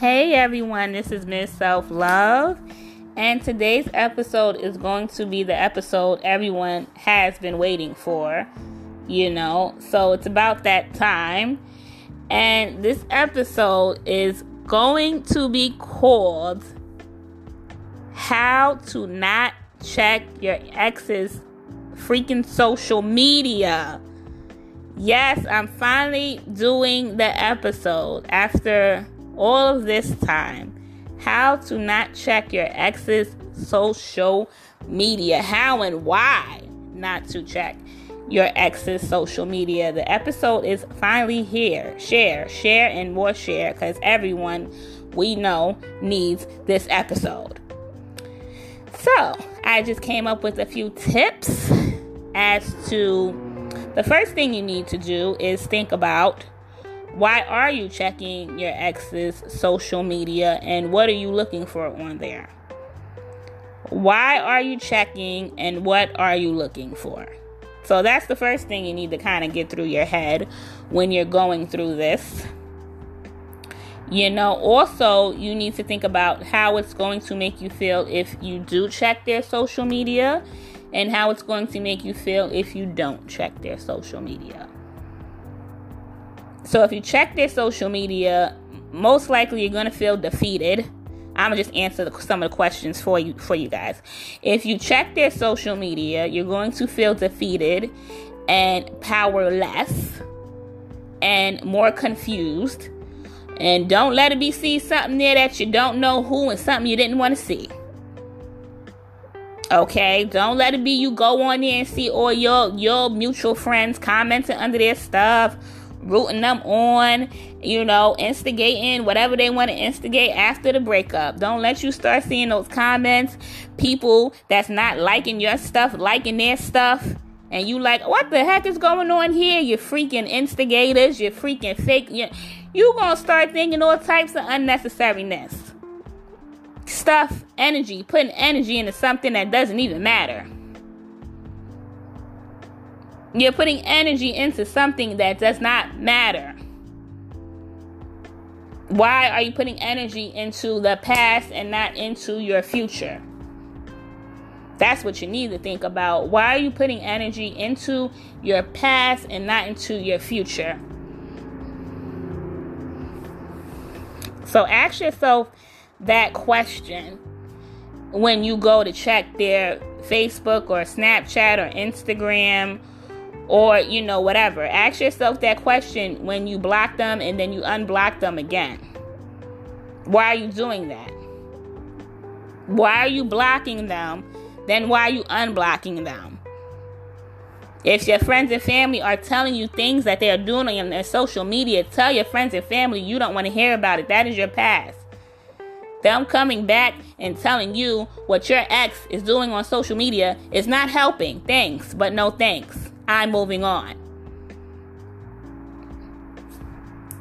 Hey everyone, this is Miss Self Love, and today's episode is going to be the episode everyone has been waiting for. You know, so it's about that time, and this episode is going to be called How to Not Check Your Ex's Freaking Social Media. Yes, I'm finally doing the episode after all of this time. How to not check your ex's social media. How and why not to check your ex's social media. The episode is finally here. Share, share, and more share because everyone we know needs this episode. So, I just came up with a few tips as to the first thing you need to do is think about why are you checking your ex's social media and what are you looking for on there? Why are you checking and what are you looking for? So that's the first thing you need to kind of get through your head when you're going through this. You know, also, you need to think about how it's going to make you feel if you do check their social media and how it's going to make you feel if you don't check their social media. So if you check their social media, most likely you're gonna feel defeated. I'm gonna just answer the, some of the questions for you for you guys. If you check their social media, you're going to feel defeated and powerless and more confused. And don't let it be see something there that you don't know who and something you didn't want to see. Okay, don't let it be you go on there and see all your your mutual friends commenting under their stuff rooting them on, you know, instigating whatever they want to instigate after the breakup. Don't let you start seeing those comments, people that's not liking your stuff, liking their stuff. And you like, what the heck is going on here? You freaking instigators, you freaking fake. You, you gonna start thinking all types of unnecessariness. Stuff, energy, putting energy into something that doesn't even matter. You're putting energy into something that does not matter. Why are you putting energy into the past and not into your future? That's what you need to think about. Why are you putting energy into your past and not into your future? So ask yourself that question when you go to check their Facebook or Snapchat or Instagram or you know whatever. Ask yourself that question when you block them and then you unblock them again. Why are you doing that? Why are you blocking them? Then why are you unblocking them? If your friends and family are telling you things that they are doing on their social media tell your friends and family you don't want to hear about it. That is your past. Them coming back and telling you what your ex is doing on social media is not helping. Thanks but no thanks I'm moving on.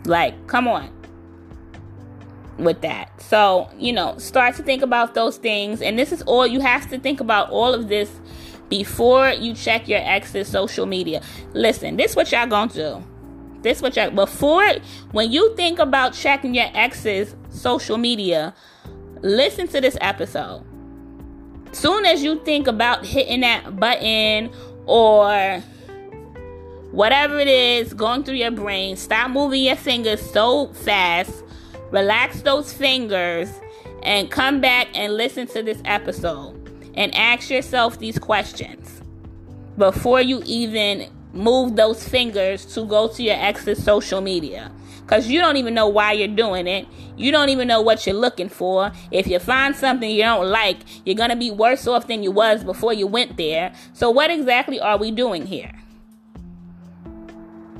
Like, come on with that. So, you know, start to think about those things. And this is all you have to think about all of this before you check your ex's social media. Listen, this is what y'all gonna do. This what y'all before when you think about checking your ex's social media, listen to this episode. Soon as you think about hitting that button or whatever it is going through your brain, stop moving your fingers so fast. Relax those fingers and come back and listen to this episode and ask yourself these questions before you even move those fingers to go to your ex's social media. Because you don't even know why you're doing it. You don't even know what you're looking for. If you find something you don't like, you're going to be worse off than you was before you went there. So, what exactly are we doing here?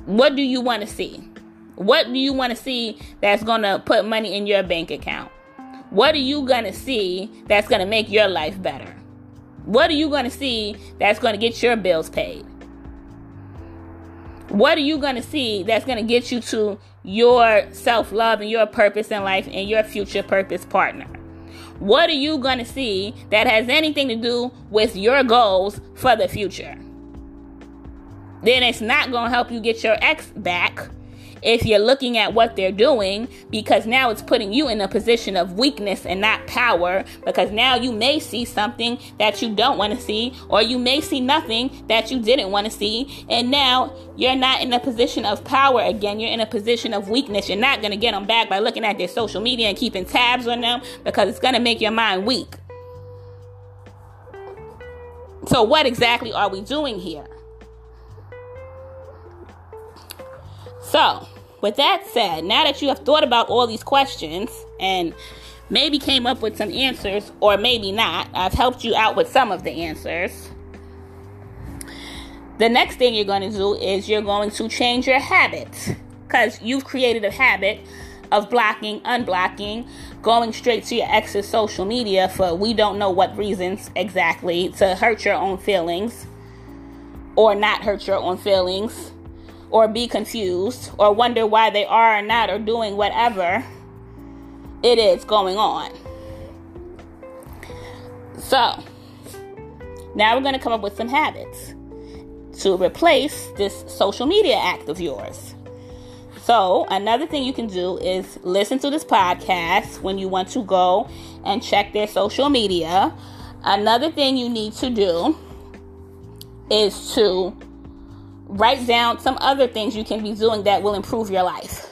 What do you want to see? What do you want to see that's going to put money in your bank account? What are you going to see that's going to make your life better? What are you going to see that's going to get your bills paid? What are you going to see that's going to get you to your self love and your purpose in life and your future purpose partner? What are you going to see that has anything to do with your goals for the future? Then it's not going to help you get your ex back. if you're looking at what they're doing because now it's putting you in a position of weakness and not power because now you may see something that you don't want to see or you may see nothing that you didn't want to see and now you're not in a position of power again. You're in a position of weakness. You're not going to get them back by looking at their social media and keeping tabs on them because it's going to make your mind weak. So what exactly are we doing here So, with that said, now that you have thought about all these questions and maybe came up with some answers, or maybe not, I've helped you out with some of the answers. The next thing you're going to do is you're going to change your habits because you've created a habit of blocking, unblocking, going straight to your ex's social media for we don't know what reasons exactly to hurt your own feelings or not hurt your own feelings or be confused or wonder why they are or not or doing whatever it is going on. So, now we're going to come up with some habits to replace this social media act of yours. So, another thing you can do is listen to this podcast when you want to go and check their social media. Another thing you need to do is to write down some other things you can be doing that will improve your life.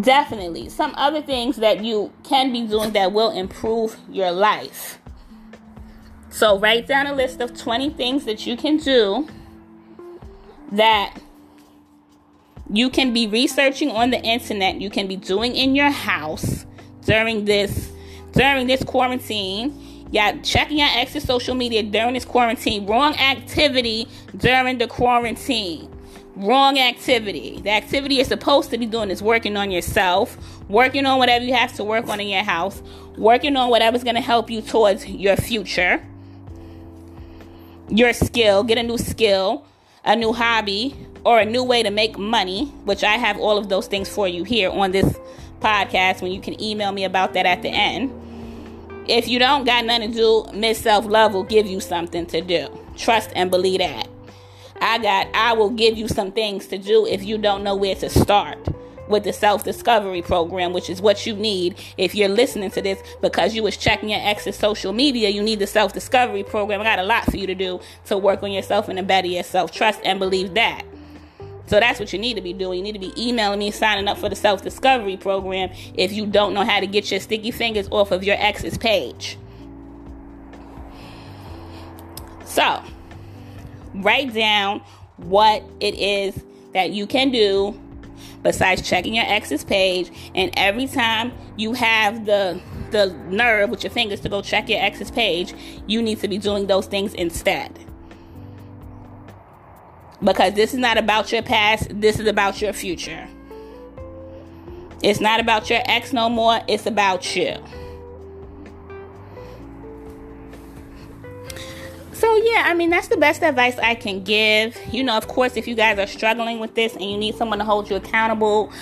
Definitely. Some other things that you can be doing that will improve your life. So, write down a list of 20 things that you can do that you can be researching on the internet, you can be doing in your house during this during this quarantine Y'all checking your ex's social media during this quarantine. Wrong activity during the quarantine. Wrong activity. The activity you're supposed to be doing is working on yourself, working on whatever you have to work on in your house, working on whatever's going to help you towards your future, your skill, get a new skill, a new hobby, or a new way to make money, which I have all of those things for you here on this podcast when you can email me about that at the end. If you don't got nothing to do, Miss Self Love will give you something to do. Trust and believe that. I got I will give you some things to do if you don't know where to start with the self discovery program, which is what you need if you're listening to this because you was checking your ex's social media. You need the self discovery program. I got a lot for you to do to work on yourself and to better yourself. Trust and believe that. So that's what you need to be doing. You need to be emailing me, signing up for the self discovery program if you don't know how to get your sticky fingers off of your ex's page. So, write down what it is that you can do besides checking your ex's page and every time you have the the nerve with your fingers to go check your ex's page you need to be doing those things instead because this is not about your past, this is about your future. It's not about your ex no more, it's about you. So, yeah, I mean, that's the best advice I can give. You know, of course, if you guys are struggling with this and you need someone to hold you accountable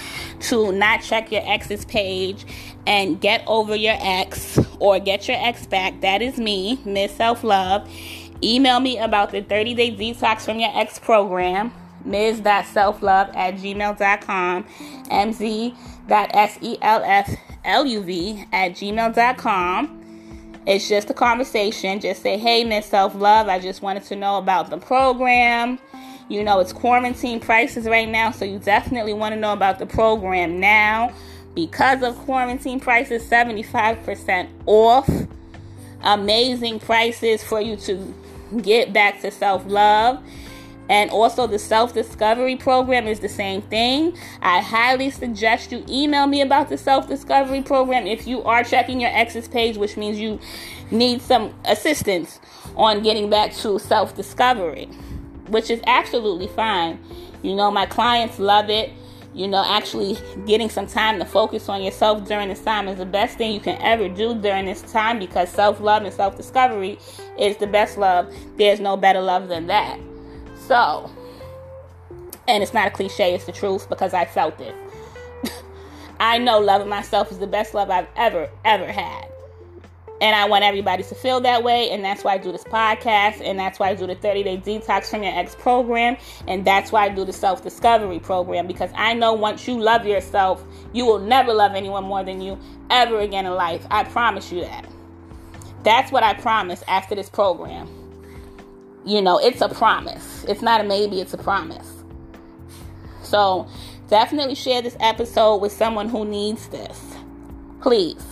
to not check your ex's page and get over your ex or get your ex back, that is me, Miss Self Love. Email me about the 30 day detox from your ex program, ms.selflove at gmail.com, mz.selfluv at gmail.com. It's just a conversation. Just say, hey, Miss Self Love, I just wanted to know about the program. You know, it's quarantine prices right now, so you definitely want to know about the program now. Because of quarantine prices, 75% off. Amazing prices for you to get back to self love. And also, the self discovery program is the same thing. I highly suggest you email me about the self discovery program if you are checking your ex's page, which means you need some assistance on getting back to self discovery, which is absolutely fine. You know, my clients love it. You know, actually getting some time to focus on yourself during this time is the best thing you can ever do during this time because self love and self discovery is the best love. There's no better love than that. So, and it's not a cliche, it's the truth because I felt it. I know loving myself is the best love I've ever, ever had. And I want everybody to feel that way. And that's why I do this podcast. And that's why I do the 30 day detox from your ex program. And that's why I do the self discovery program. Because I know once you love yourself, you will never love anyone more than you ever again in life. I promise you that. That's what I promise after this program. You know, it's a promise. It's not a maybe, it's a promise. So definitely share this episode with someone who needs this. Please.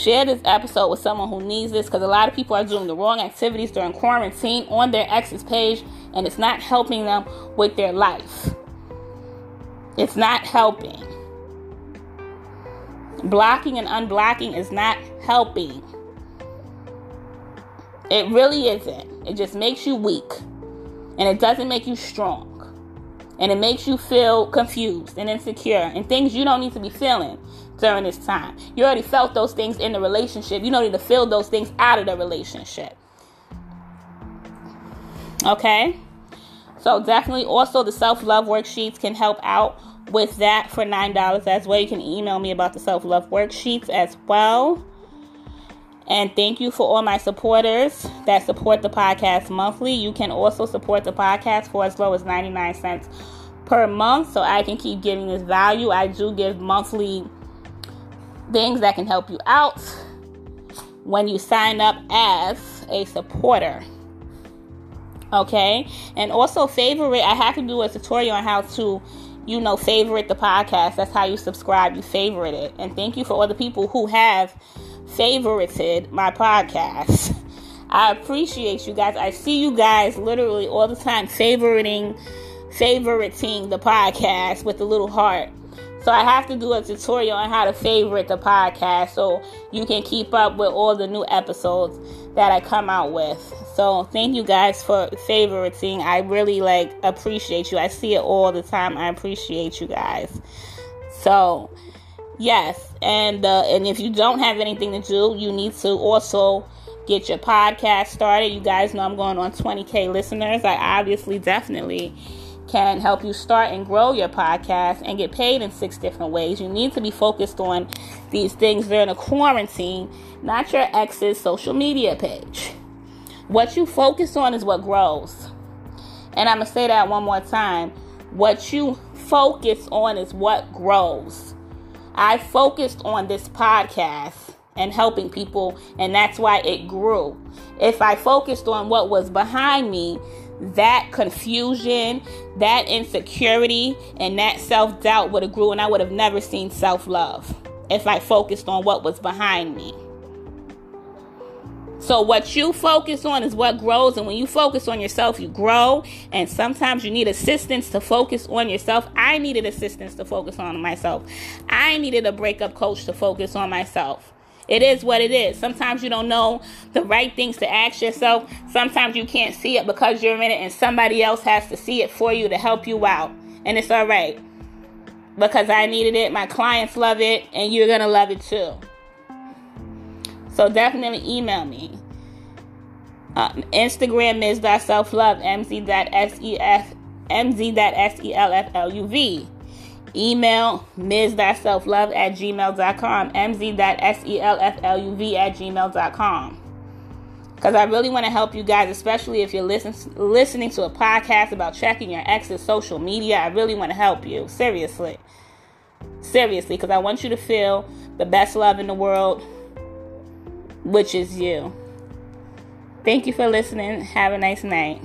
Share this episode with someone who needs this because a lot of people are doing the wrong activities during quarantine on their ex's page and it's not helping them with their life. It's not helping. Blocking and unblocking is not helping. It really isn't. It just makes you weak. And it doesn't make you strong. And it makes you feel confused and insecure and things you don't need to be feeling during this time. You already felt those things in the relationship. You don't need to feel those things out of the relationship. Okay? So definitely also the self-love worksheets can help out with that for $9 as well. You can email me about the self-love worksheets as well. And thank you for all my supporters that support the podcast monthly. You can also support the podcast for as low as 99 cents per month so I can keep giving this value. I do give monthly things that can help you out when you sign up as a supporter. Okay? And also favorite, I have to do a tutorial on how to you know, favorite the podcast. That's how you subscribe. You favorite it. And thank you for all the people who have favorited my podcast. I appreciate you guys. I see you guys literally all the time favoriting favoriting the podcast with the little heart. So I have to do a tutorial on how to favorite the podcast so you can keep up with all the new episodes that I come out with. So thank you guys for favoriting. I really like appreciate you. I see it all the time. I appreciate you guys. So Yes, and uh, and if you don't have anything to do, you need to also get your podcast started. You guys know I'm going on 20k listeners. I obviously definitely can help you start and grow your podcast and get paid in six different ways. You need to be focused on these things during a quarantine, not your ex's social media page. What you focus on is what grows. And I'm going to say that one more time. What you focus on is what grows. I focused on this podcast and helping people, and that's why it grew. If I focused on what was behind me, that confusion, that insecurity, and that self doubt would have grew, and I would have never seen self love if I focused on what was behind me. So, what you focus on is what grows. And when you focus on yourself, you grow. And sometimes you need assistance to focus on yourself. I needed assistance to focus on myself. I needed a breakup coach to focus on myself. It is what it is. Sometimes you don't know the right things to ask yourself. Sometimes you can't see it because you're in it, and somebody else has to see it for you to help you out. And it's all right because I needed it. My clients love it, and you're going to love it too. So definitely email me. Um, Instagram is self love mz.sef mz.selfluv. Email ms.selflove at gmail.com mz.selfluv at gmail.com because I really want to help you guys, especially if you're listen, listening to a podcast about checking your ex's social media. I really want to help you. Seriously. Seriously, because I want you to feel the best love in the world which is you. Thank you for listening. Have a nice night.